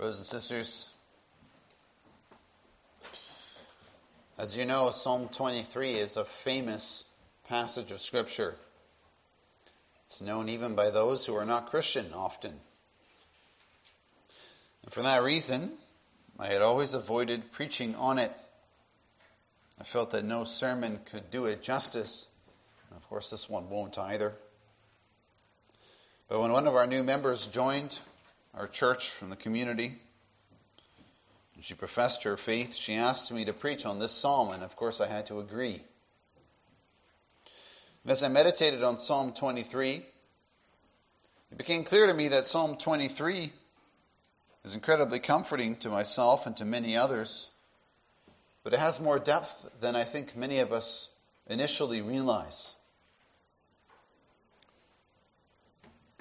Brothers and sisters, as you know, Psalm 23 is a famous passage of Scripture. It's known even by those who are not Christian often. And for that reason, I had always avoided preaching on it. I felt that no sermon could do it justice. And of course, this one won't either. But when one of our new members joined our church from the community, and she professed her faith, she asked me to preach on this psalm, and of course, I had to agree. And as I meditated on Psalm 23, it became clear to me that Psalm 23 is incredibly comforting to myself and to many others, but it has more depth than I think many of us initially realize.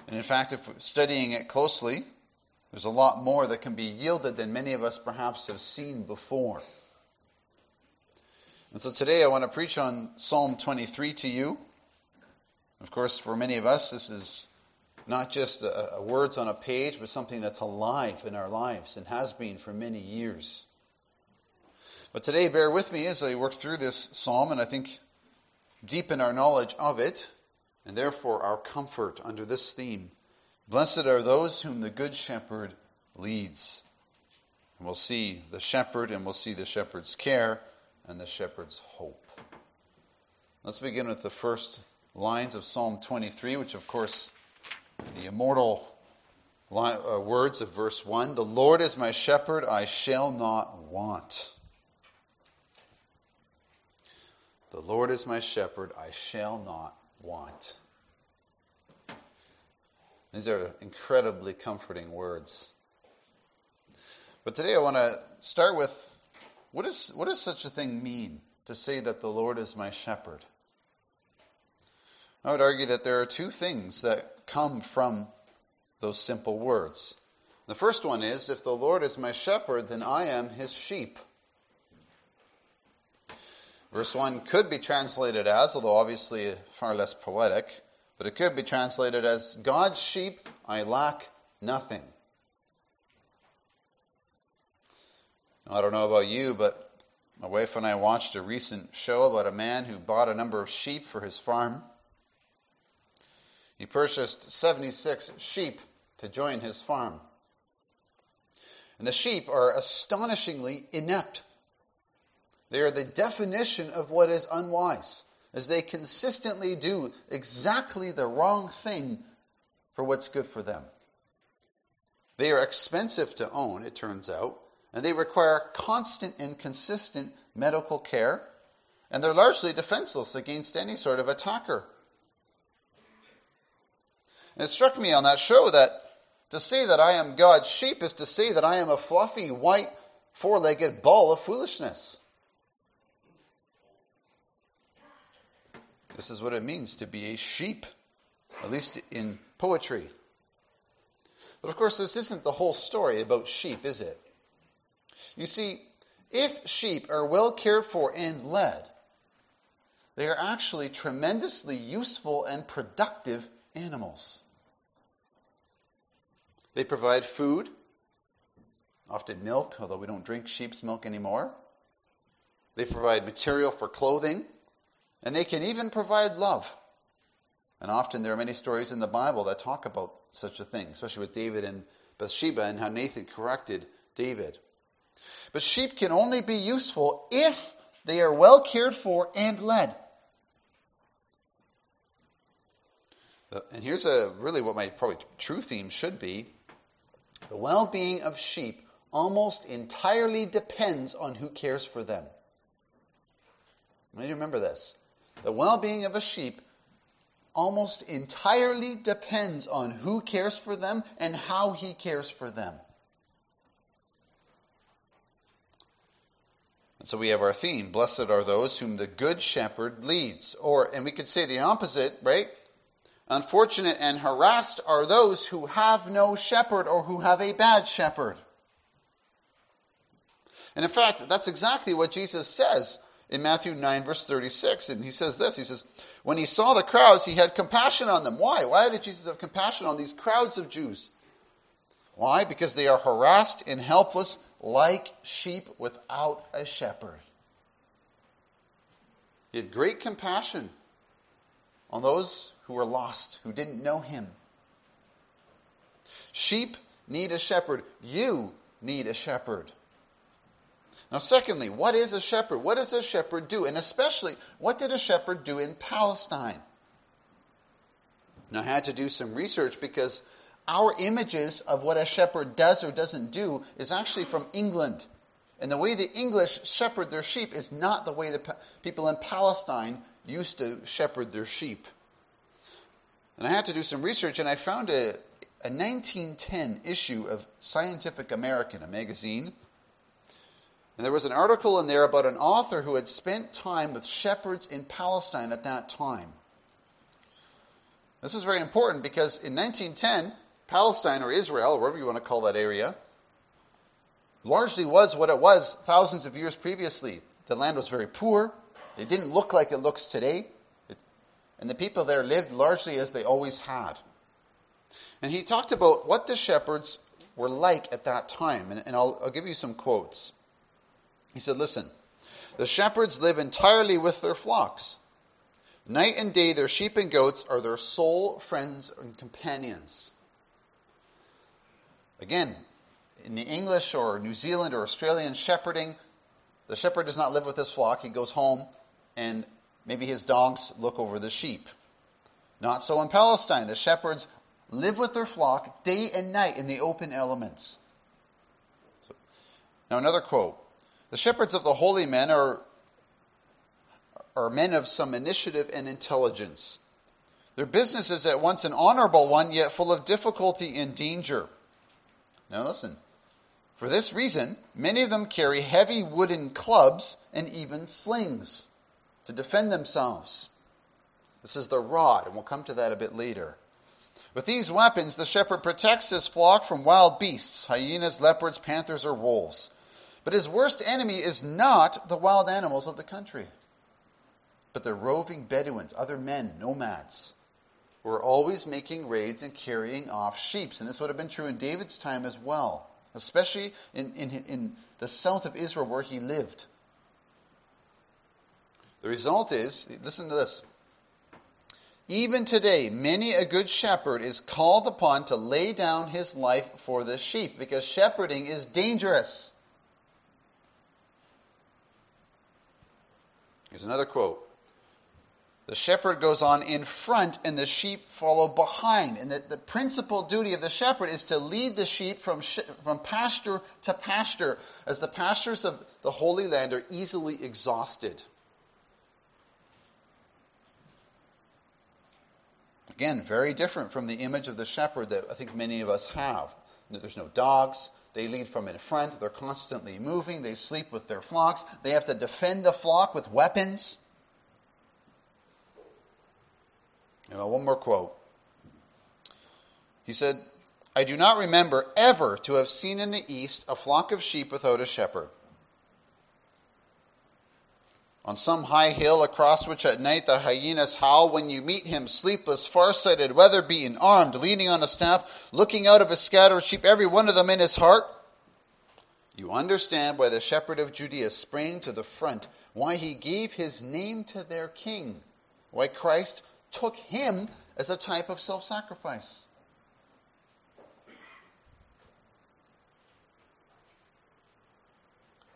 And in fact, if we're studying it closely, there's a lot more that can be yielded than many of us perhaps have seen before. And so today I want to preach on Psalm 23 to you. Of course, for many of us, this is not just a, a words on a page, but something that's alive in our lives and has been for many years. But today, bear with me as I work through this psalm and I think deepen our knowledge of it and therefore our comfort under this theme. Blessed are those whom the Good Shepherd leads. And we'll see the shepherd and we'll see the shepherd's care and the shepherd's hope. Let's begin with the first lines of Psalm 23, which, of course, the immortal uh, words of verse 1 The Lord is my shepherd, I shall not want. The Lord is my shepherd, I shall not want. These are incredibly comforting words. But today I want to start with what, is, what does such a thing mean to say that the Lord is my shepherd? I would argue that there are two things that come from those simple words. The first one is if the Lord is my shepherd, then I am his sheep. Verse 1 could be translated as, although obviously far less poetic, but it could be translated as God's sheep, I lack nothing. I don't know about you, but my wife and I watched a recent show about a man who bought a number of sheep for his farm. He purchased 76 sheep to join his farm. And the sheep are astonishingly inept. They are the definition of what is unwise, as they consistently do exactly the wrong thing for what's good for them. They are expensive to own, it turns out, and they require constant and consistent medical care, and they're largely defenseless against any sort of attacker. And it struck me on that show that to say that I am God's sheep is to say that I am a fluffy, white, four legged ball of foolishness. This is what it means to be a sheep, at least in poetry. But of course, this isn't the whole story about sheep, is it? You see, if sheep are well cared for and led, they are actually tremendously useful and productive animals. They provide food, often milk, although we don't drink sheep's milk anymore. They provide material for clothing, and they can even provide love. And often there are many stories in the Bible that talk about such a thing, especially with David and Bathsheba and how Nathan corrected David. But sheep can only be useful if they are well cared for and led. Uh, and here's a really what my probably true theme should be the well being of sheep almost entirely depends on who cares for them. I need to remember this. The well being of a sheep almost entirely depends on who cares for them and how he cares for them. And so we have our theme Blessed are those whom the good shepherd leads. Or, and we could say the opposite, right? Unfortunate and harassed are those who have no shepherd or who have a bad shepherd. And in fact, that's exactly what Jesus says in Matthew 9, verse 36. And he says this He says, When he saw the crowds, he had compassion on them. Why? Why did Jesus have compassion on these crowds of Jews? Why? Because they are harassed and helpless like sheep without a shepherd. He had great compassion on those who were lost, who didn't know him. Sheep need a shepherd. You need a shepherd. Now, secondly, what is a shepherd? What does a shepherd do? And especially, what did a shepherd do in Palestine? Now, I had to do some research because our images of what a shepherd does or doesn't do is actually from England. And the way the English shepherd their sheep is not the way the people in Palestine used to shepherd their sheep. And I had to do some research, and I found a, a 1910 issue of Scientific American, a magazine. And there was an article in there about an author who had spent time with shepherds in Palestine at that time. This is very important because in 1910, Palestine or Israel, or whatever you want to call that area, largely was what it was thousands of years previously. The land was very poor. It didn't look like it looks today. It, and the people there lived largely as they always had. And he talked about what the shepherds were like at that time. And, and I'll, I'll give you some quotes. He said, Listen, the shepherds live entirely with their flocks. Night and day, their sheep and goats are their sole friends and companions. Again, in the English or New Zealand or Australian shepherding, the shepherd does not live with his flock. He goes home and maybe his dogs look over the sheep. Not so in Palestine. The shepherds live with their flock day and night in the open elements. Now, another quote The shepherds of the holy men are, are men of some initiative and intelligence. Their business is at once an honorable one, yet full of difficulty and danger. Now, listen. For this reason, many of them carry heavy wooden clubs and even slings to defend themselves. This is the rod, and we'll come to that a bit later. With these weapons, the shepherd protects his flock from wild beasts, hyenas, leopards, panthers, or wolves. But his worst enemy is not the wild animals of the country, but the roving Bedouins, other men, nomads, who are always making raids and carrying off sheep. And this would have been true in David's time as well especially in, in, in the south of Israel where he lived. The result is listen to this. Even today, many a good shepherd is called upon to lay down his life for the sheep because shepherding is dangerous. Here's another quote the shepherd goes on in front and the sheep follow behind. And the, the principal duty of the shepherd is to lead the sheep from, sh- from pasture to pasture, as the pastures of the Holy Land are easily exhausted. Again, very different from the image of the shepherd that I think many of us have. There's no dogs. They lead from in front. They're constantly moving. They sleep with their flocks. They have to defend the flock with weapons. Now, one more quote. He said, I do not remember ever to have seen in the East a flock of sheep without a shepherd. On some high hill across which at night the hyenas howl when you meet him, sleepless, far-sighted, weather-beaten, armed, leaning on a staff, looking out of his scattered sheep, every one of them in his heart, you understand why the shepherd of Judea sprang to the front, why he gave his name to their king, why Christ took him as a type of self sacrifice.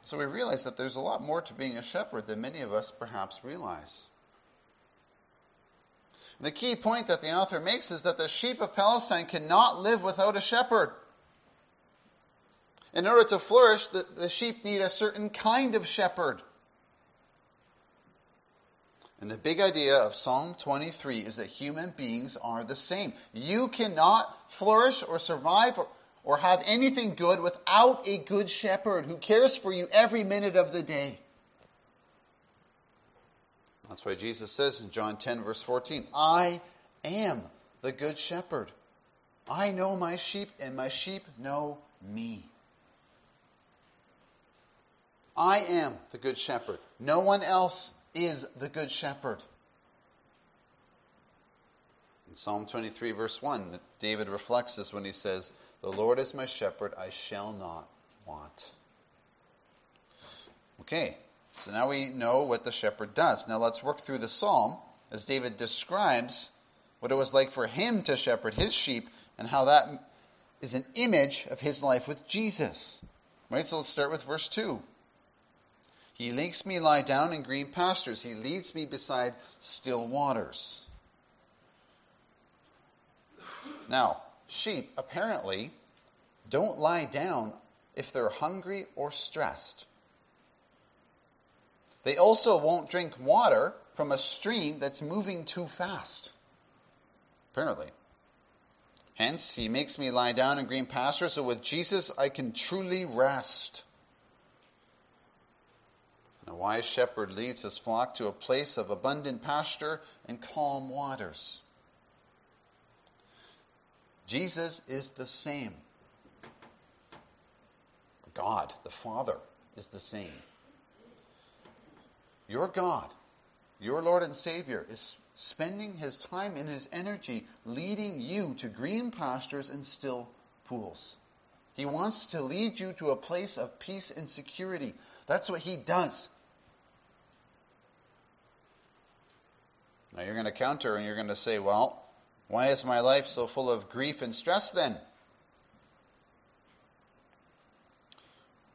So we realize that there's a lot more to being a shepherd than many of us perhaps realize. the key point that the author makes is that the sheep of Palestine cannot live without a shepherd. In order to flourish, the, the sheep need a certain kind of shepherd. And the big idea of Psalm 23 is that human beings are the same. You cannot flourish or survive or, or have anything good without a good shepherd who cares for you every minute of the day. That's why Jesus says in John 10, verse 14, I am the good shepherd. I know my sheep, and my sheep know me. I am the good shepherd. No one else is the Good Shepherd. In Psalm 23, verse 1, David reflects this when he says, The Lord is my shepherd, I shall not want. Okay, so now we know what the shepherd does. Now let's work through the psalm as David describes what it was like for him to shepherd his sheep and how that is an image of his life with Jesus. Right? So let's start with verse 2. He makes me lie down in green pastures. He leads me beside still waters. Now, sheep apparently don't lie down if they're hungry or stressed. They also won't drink water from a stream that's moving too fast. Apparently. Hence, he makes me lie down in green pasture, so with Jesus I can truly rest. And a wise shepherd leads his flock to a place of abundant pasture and calm waters. Jesus is the same. God, the Father, is the same. Your God, your Lord and Savior, is spending his time and his energy leading you to green pastures and still pools. He wants to lead you to a place of peace and security. That's what he does. Now you're going to counter and you're going to say, well, why is my life so full of grief and stress then?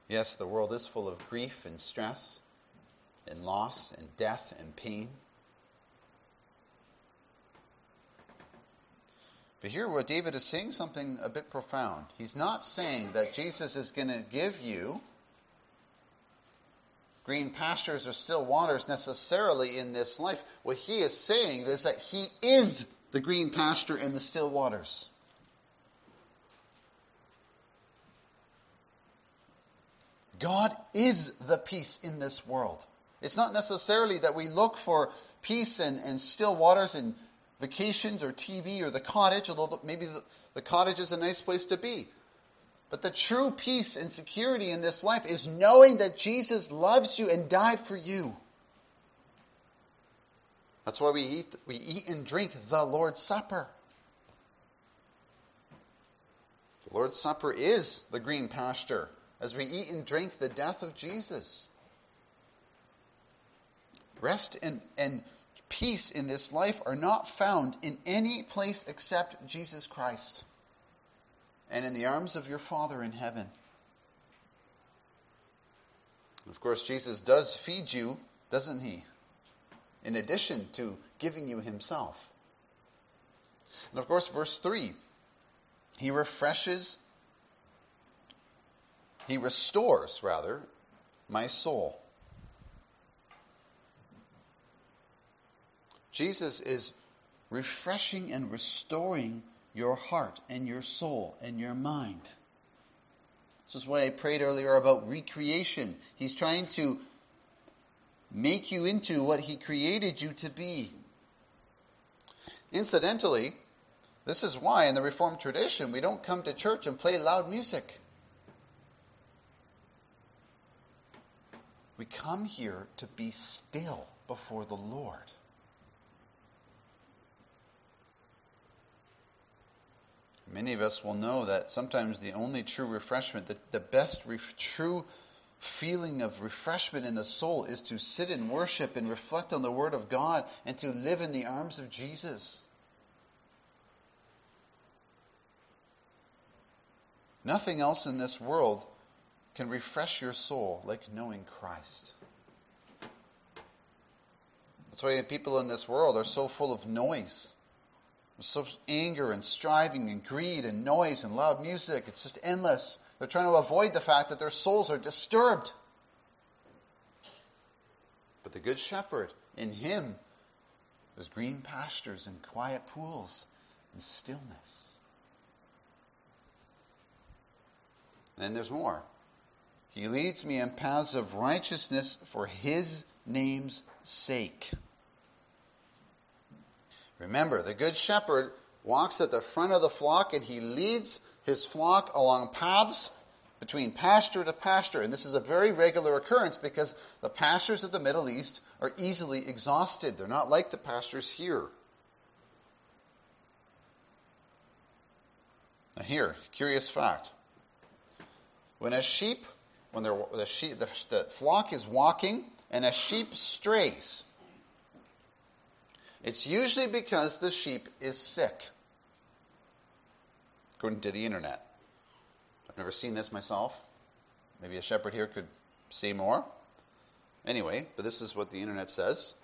Yes, the world is full of grief and stress and loss and death and pain. But here, what David is saying something a bit profound. He's not saying that Jesus is going to give you green pastures or still waters necessarily in this life. What he is saying is that he is the green pasture and the still waters. God is the peace in this world. It's not necessarily that we look for peace and, and still waters and vacations or TV or the cottage, although maybe the, the cottage is a nice place to be. But the true peace and security in this life is knowing that Jesus loves you and died for you. That's why we eat, we eat and drink the Lord's Supper. The Lord's Supper is the green pasture as we eat and drink the death of Jesus. Rest and, and peace in this life are not found in any place except Jesus Christ and in the arms of your Father in heaven. Of course, Jesus does feed you, doesn't he? In addition to giving you himself. And of course, verse 3 He refreshes, He restores, rather, my soul. Jesus is refreshing and restoring your heart and your soul and your mind. This is why I prayed earlier about recreation. He's trying to make you into what He created you to be. Incidentally, this is why in the Reformed tradition we don't come to church and play loud music. We come here to be still before the Lord. Many of us will know that sometimes the only true refreshment, the, the best ref, true feeling of refreshment in the soul is to sit in worship and reflect on the Word of God and to live in the arms of Jesus. Nothing else in this world can refresh your soul like knowing Christ. That's why people in this world are so full of noise so anger and striving and greed and noise and loud music. It's just endless. They're trying to avoid the fact that their souls are disturbed. But the Good Shepherd, in him, there's green pastures and quiet pools and stillness. Then there's more. He leads me in paths of righteousness for his name's sake. Remember, the Good Shepherd walks at the front of the flock and he leads his flock along paths between pasture to pasture. And this is a very regular occurrence because the pastures of the Middle East are easily exhausted. They're not like the pastures here. Now, here, curious fact. When a sheep, when the, sheep, the, the flock is walking and a sheep strays, it's usually because the sheep is sick, according to the internet. I've never seen this myself. Maybe a shepherd here could say more. Anyway, but this is what the internet says.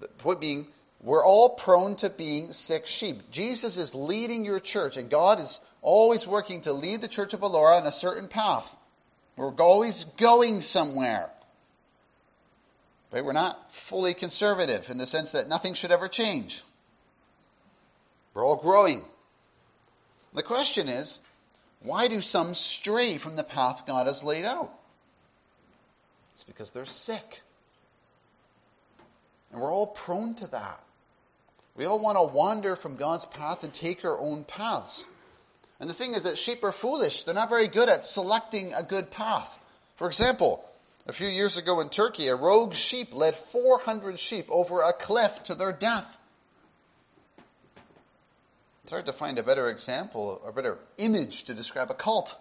The point being, we're all prone to being sick sheep. Jesus is leading your church, and God is always working to lead the church of Elora on a certain path. We're always going somewhere. Right? We're not fully conservative in the sense that nothing should ever change. We're all growing. The question is why do some stray from the path God has laid out? It's because they're sick. And we're all prone to that. We all want to wander from God's path and take our own paths. And the thing is that sheep are foolish. They're not very good at selecting a good path. For example, a few years ago in Turkey, a rogue sheep led 400 sheep over a cliff to their death. It's hard to find a better example, a better image to describe a cult.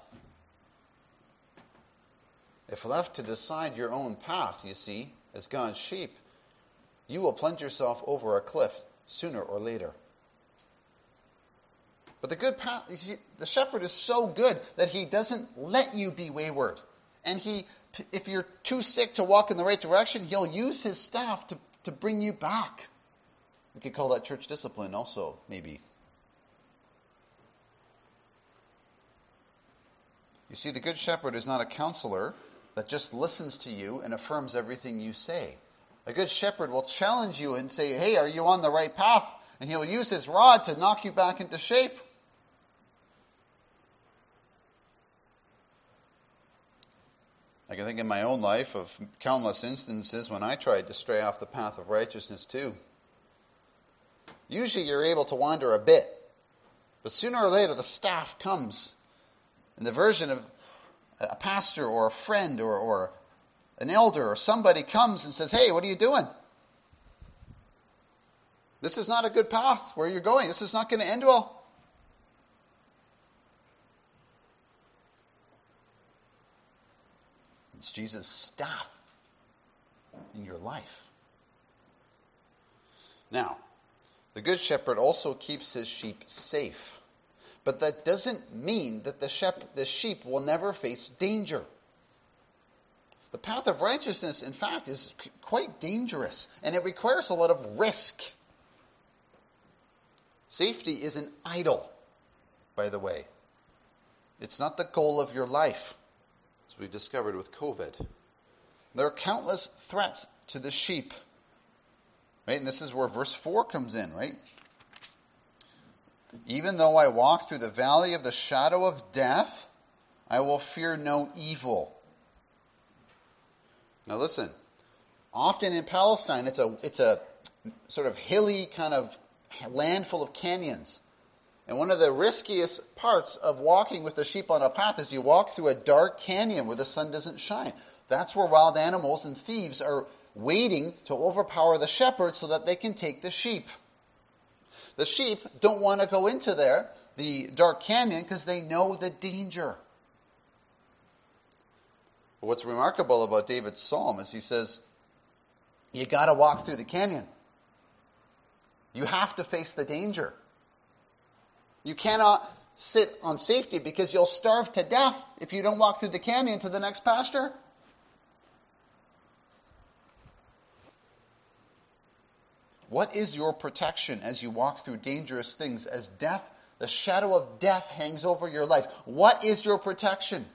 If left to decide your own path, you see, as God's sheep, you will plunge yourself over a cliff sooner or later. But the good path, see, the shepherd is so good that he doesn't let you be wayward. And he, if you're too sick to walk in the right direction, he'll use his staff to, to bring you back. We could call that church discipline also, maybe. You see, the Good Shepherd is not a counselor that just listens to you and affirms everything you say. A Good Shepherd will challenge you and say, Hey, are you on the right path? And he'll use his rod to knock you back into shape. I can think in my own life of countless instances when I tried to stray off the path of righteousness too. Usually you're able to wander a bit, but sooner or later the staff comes in the version of a pastor or a friend or, or an elder or somebody comes and says, Hey, what are you doing? This is not a good path where you're going. This is not going to end well. It's Jesus' staff in your life. Now, the Good Shepherd also keeps his sheep safe. But that doesn't mean that the, shep- the sheep will never face danger. The path of righteousness, in fact, is quite dangerous and it requires a lot of risk. Safety is an idol, by the way. It's not the goal of your life, as we discovered with COVID. There are countless threats to the sheep. Right? And this is where verse 4 comes in, right? Even though I walk through the valley of the shadow of death, I will fear no evil. Now listen, often in Palestine, it's a, it's a sort of hilly kind of land full of canyons. And one of the riskiest parts of walking with the sheep on a path is you walk through a dark canyon where the sun doesn't shine. That's where wild animals and thieves are waiting to overpower the shepherd so that they can take the sheep. The sheep don't want to go into there, the dark canyon, because they know the danger. But what's remarkable about David's psalm is he says, You got to walk through the canyon. You have to face the danger. You cannot sit on safety because you'll starve to death if you don't walk through the canyon to the next pasture. What is your protection as you walk through dangerous things, as death, the shadow of death hangs over your life? What is your protection?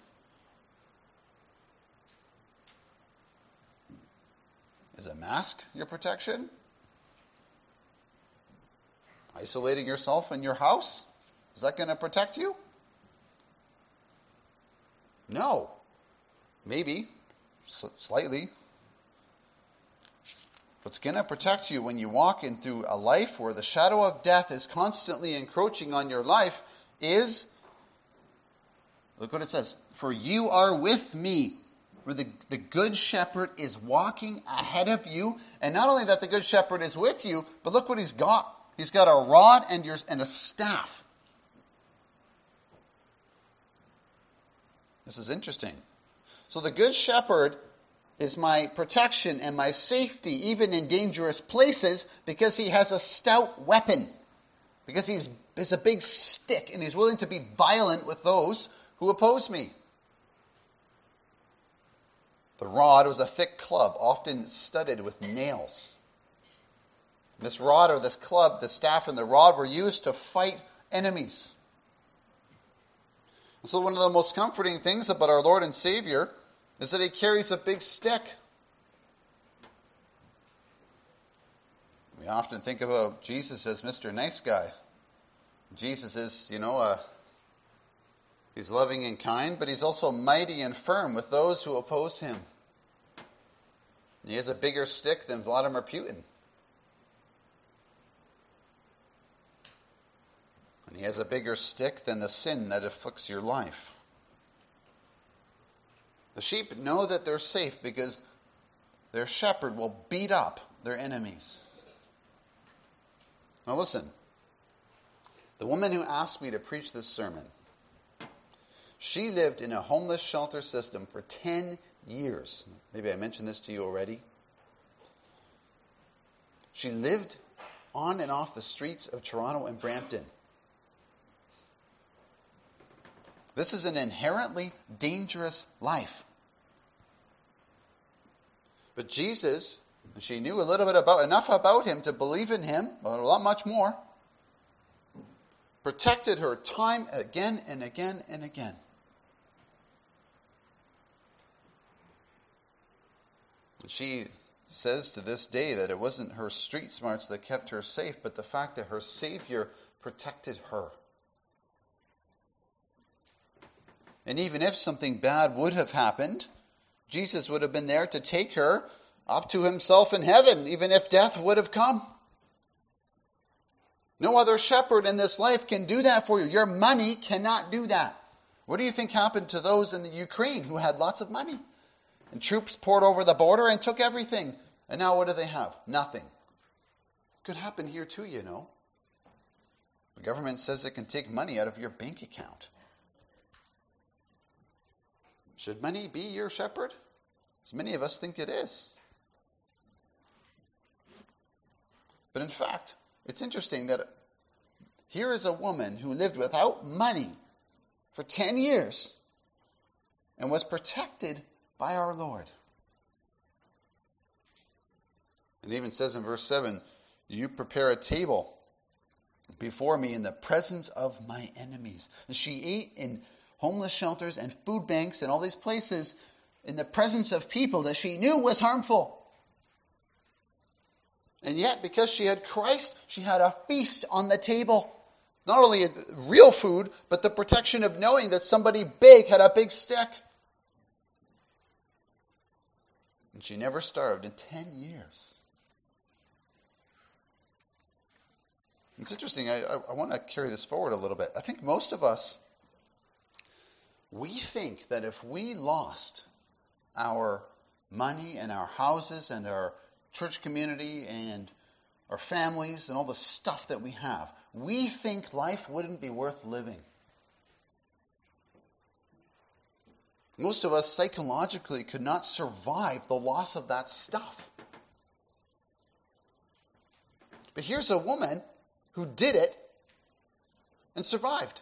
Is a mask your protection? Isolating yourself in your house? Is that going to protect you? No. Maybe, slightly. What's going to protect you when you walk in through a life where the shadow of death is constantly encroaching on your life is look what it says for you are with me where the, the good shepherd is walking ahead of you. And not only that the good shepherd is with you but look what he's got. He's got a rod and, your, and a staff. This is interesting. So the good shepherd is my protection and my safety, even in dangerous places, because he has a stout weapon, because he's, he's a big stick, and he's willing to be violent with those who oppose me. The rod was a thick club, often studded with nails. This rod or this club, the staff and the rod were used to fight enemies. And so, one of the most comforting things about our Lord and Savior is that he carries a big stick. We often think about Jesus as Mr. Nice Guy. Jesus is, you know, a, he's loving and kind, but he's also mighty and firm with those who oppose him. He has a bigger stick than Vladimir Putin. And he has a bigger stick than the sin that afflicts your life. The sheep know that they're safe because their shepherd will beat up their enemies. Now, listen. The woman who asked me to preach this sermon, she lived in a homeless shelter system for 10 years. Maybe I mentioned this to you already. She lived on and off the streets of Toronto and Brampton. This is an inherently dangerous life. But Jesus, she knew a little bit about enough about him to believe in him, but a lot much more. Protected her time again and again and again. She says to this day that it wasn't her street smarts that kept her safe, but the fact that her Savior protected her. And even if something bad would have happened, Jesus would have been there to take her up to himself in heaven, even if death would have come. No other shepherd in this life can do that for you. Your money cannot do that. What do you think happened to those in the Ukraine who had lots of money? And troops poured over the border and took everything. And now what do they have? Nothing. Could happen here too, you know. The government says it can take money out of your bank account. Should money be your shepherd? As many of us think it is. But in fact, it's interesting that here is a woman who lived without money for 10 years and was protected by our Lord. And even says in verse 7 You prepare a table before me in the presence of my enemies. And she ate in homeless shelters and food banks and all these places in the presence of people that she knew was harmful. And yet, because she had Christ, she had a feast on the table. Not only real food, but the protection of knowing that somebody big had a big stick. And she never starved in 10 years. It's interesting. I, I, I want to carry this forward a little bit. I think most of us, we think that if we lost our money and our houses and our church community and our families and all the stuff that we have, we think life wouldn't be worth living. Most of us psychologically could not survive the loss of that stuff. But here's a woman who did it and survived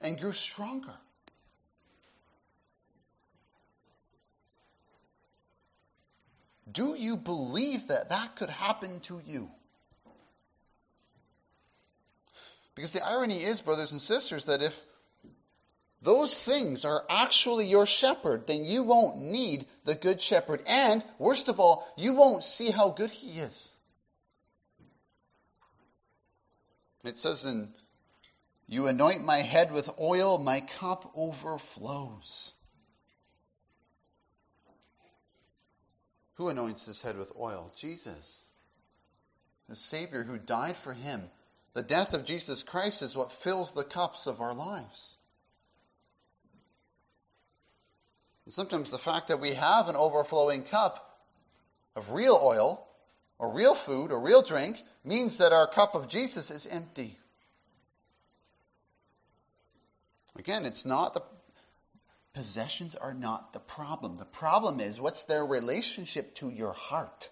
and grew stronger. Do you believe that that could happen to you? Because the irony is, brothers and sisters, that if those things are actually your shepherd, then you won't need the good shepherd. And, worst of all, you won't see how good he is. It says in, You anoint my head with oil, my cup overflows. Who anoints his head with oil? Jesus, the Savior who died for him. The death of Jesus Christ is what fills the cups of our lives. And sometimes the fact that we have an overflowing cup of real oil, or real food, or real drink, means that our cup of Jesus is empty. Again, it's not the Possessions are not the problem. The problem is what's their relationship to your heart?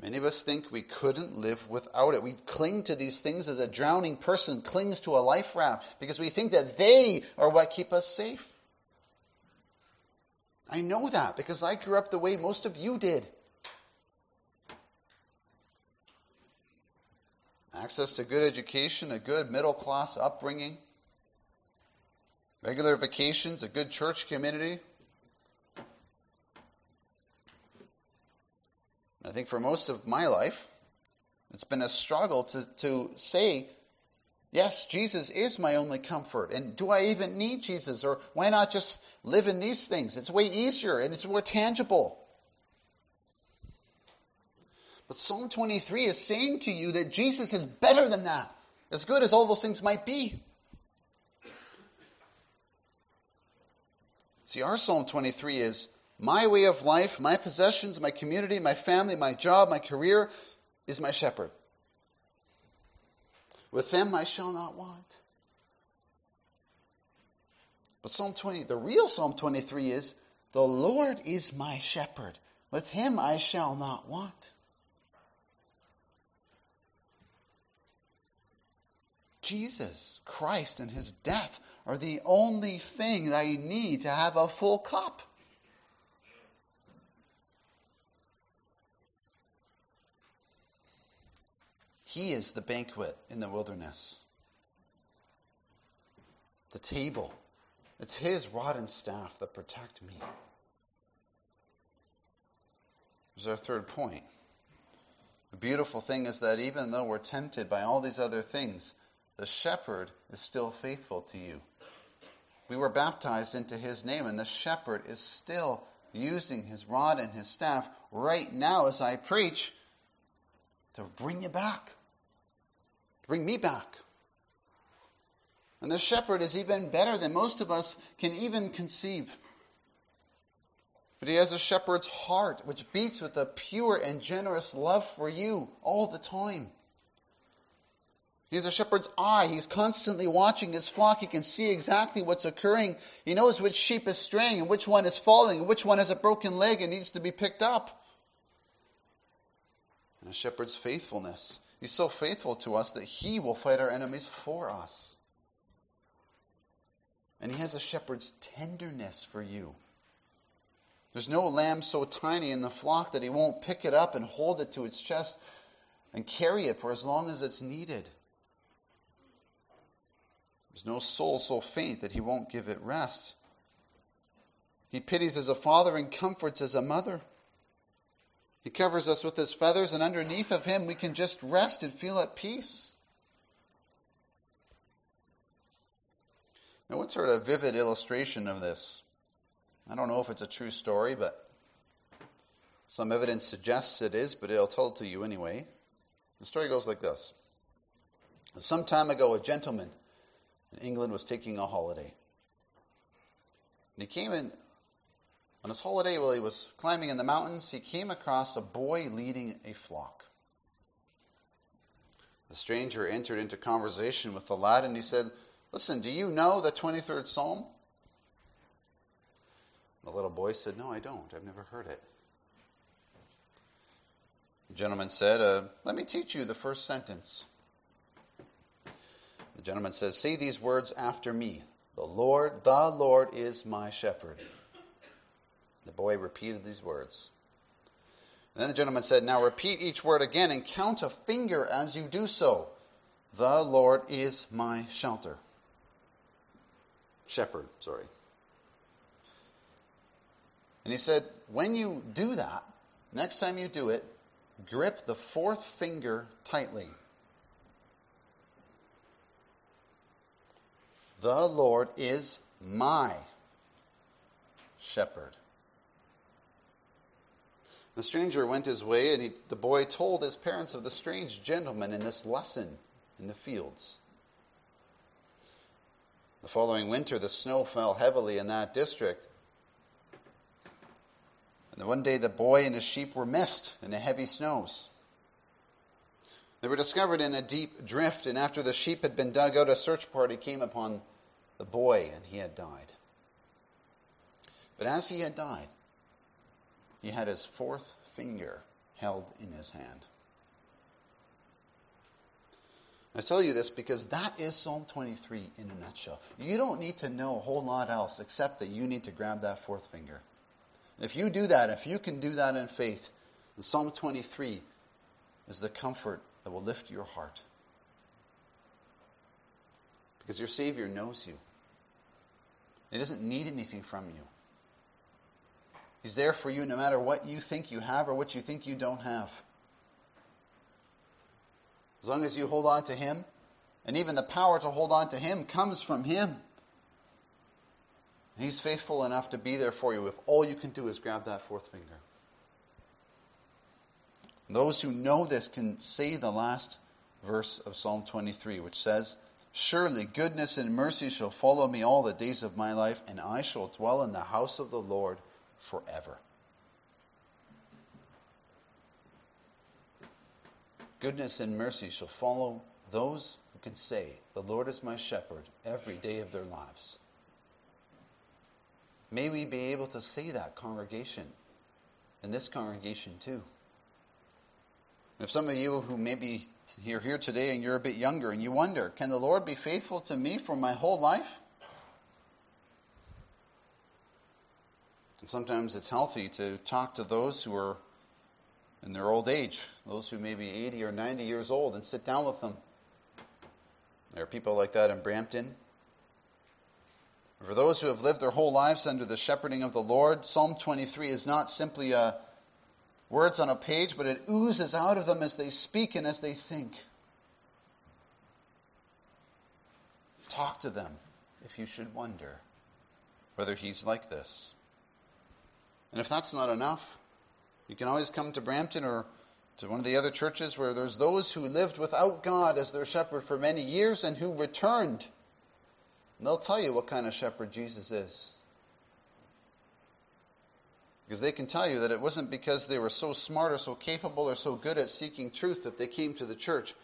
Many of us think we couldn't live without it. We cling to these things as a drowning person clings to a life raft because we think that they are what keep us safe. I know that because I grew up the way most of you did. Access to good education, a good middle class upbringing, regular vacations, a good church community, I think for most of my life, it's been a struggle to, to say, yes, Jesus is my only comfort. And do I even need Jesus? Or why not just live in these things? It's way easier and it's more tangible. But Psalm 23 is saying to you that Jesus is better than that, as good as all those things might be. See, our Psalm 23 is my way of life, my possessions, my community, my family, my job, my career is my shepherd. With them I shall not want. But Psalm 20, the real Psalm 23 is the Lord is my shepherd. With him I shall not want. Jesus Christ and his death are the only thing that I need to have a full cup. He is the banquet in the wilderness. The table. It's His rod and staff that protect me. There's our third point. The beautiful thing is that even though we're tempted by all these other things, the shepherd is still faithful to you. We were baptized into his name, and the shepherd is still using his rod and his staff right now as I preach to bring you back. to Bring me back. And the shepherd is even better than most of us can even conceive. But he has a shepherd's heart, which beats with a pure and generous love for you all the time. He has a shepherd's eye. He's constantly watching his flock. He can see exactly what's occurring. He knows which sheep is straying and which one is falling and which one has a broken leg and needs to be picked up. And a shepherd's faithfulness He's so faithful to us that he will fight our enemies for us. And he has a shepherd's tenderness for you. There's no lamb so tiny in the flock that he won't pick it up and hold it to its chest and carry it for as long as it's needed. There's no soul so faint that he won't give it rest. He pities as a father and comforts as a mother. He covers us with his feathers, and underneath of him we can just rest and feel at peace. Now, what sort of vivid illustration of this? I don't know if it's a true story, but some evidence suggests it is, but I'll tell it to you anyway. The story goes like this Some time ago, a gentleman in England was taking a holiday. And he came in on his holiday, while he was climbing in the mountains, he came across a boy leading a flock. The stranger entered into conversation with the lad and he said, Listen, do you know the 23rd Psalm? The little boy said, No, I don't. I've never heard it. The gentleman said, uh, Let me teach you the first sentence. The gentleman says, Say these words after me The Lord, the Lord is my shepherd. The boy repeated these words. And then the gentleman said, Now repeat each word again and count a finger as you do so. The Lord is my shelter. Shepherd, sorry. And he said, When you do that, next time you do it, grip the fourth finger tightly. The Lord is my shepherd. The stranger went his way, and he, the boy told his parents of the strange gentleman in this lesson in the fields. The following winter, the snow fell heavily in that district. And one day, the boy and his sheep were missed in the heavy snows. They were discovered in a deep drift, and after the sheep had been dug out, a search party came upon the boy, and he had died. But as he had died, he had his fourth finger held in his hand. I tell you this because that is Psalm 23 in a nutshell. You don't need to know a whole lot else except that you need to grab that fourth finger. If you do that, if you can do that in faith, Psalm 23 is the comfort that will lift your heart. Because your Savior knows you. He doesn't need anything from you. He's there for you no matter what you think you have or what you think you don't have. As long as you hold on to Him, and even the power to hold on to Him comes from Him. He's faithful enough to be there for you if all you can do is grab that fourth finger. Those who know this can say the last verse of Psalm 23, which says, Surely goodness and mercy shall follow me all the days of my life, and I shall dwell in the house of the Lord forever. Goodness and mercy shall follow those who can say, The Lord is my shepherd every day of their lives. May we be able to say that, congregation, and this congregation too. If some of you who maybe you're here today and you're a bit younger and you wonder, can the Lord be faithful to me for my whole life? And sometimes it's healthy to talk to those who are in their old age, those who may be 80 or 90 years old, and sit down with them. There are people like that in Brampton. For those who have lived their whole lives under the shepherding of the Lord, Psalm 23 is not simply a, words on a page, but it oozes out of them as they speak and as they think. Talk to them if you should wonder whether he's like this. And if that's not enough, you can always come to Brampton or to one of the other churches where there's those who lived without God as their shepherd for many years and who returned. And they'll tell you what kind of shepherd Jesus is. Because they can tell you that it wasn't because they were so smart or so capable or so good at seeking truth that they came to the church,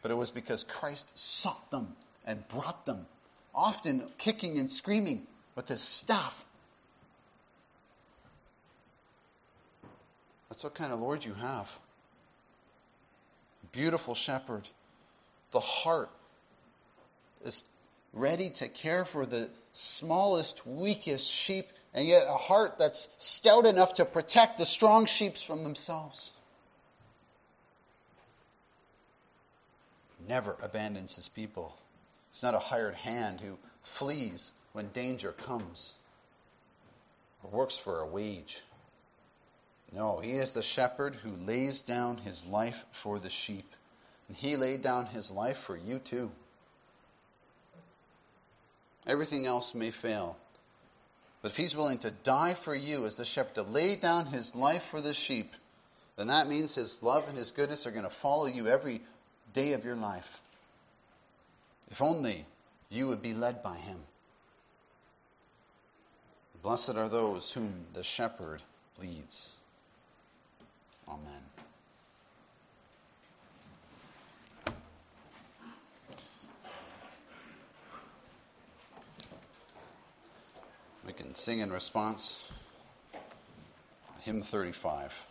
but it was because Christ sought them and brought them, often kicking and screaming with his staff. That's what kind of Lord you have. Beautiful shepherd. The heart is ready to care for the smallest, weakest sheep and yet a heart that's stout enough to protect the strong sheep from themselves. Never abandons his people. He's not a hired hand who flees when danger comes or works for a wage. No, he is the shepherd who lays down his life for the sheep. And he laid down his life for you too. Everything else may fail. But if he's willing to die for you as the shepherd, to lay down his life for the sheep, then that means his love and his goodness are going to follow you every day of your life. If only you would be led by him. Blessed are those whom the shepherd leads. Amen. We can sing in response. Hymn 35.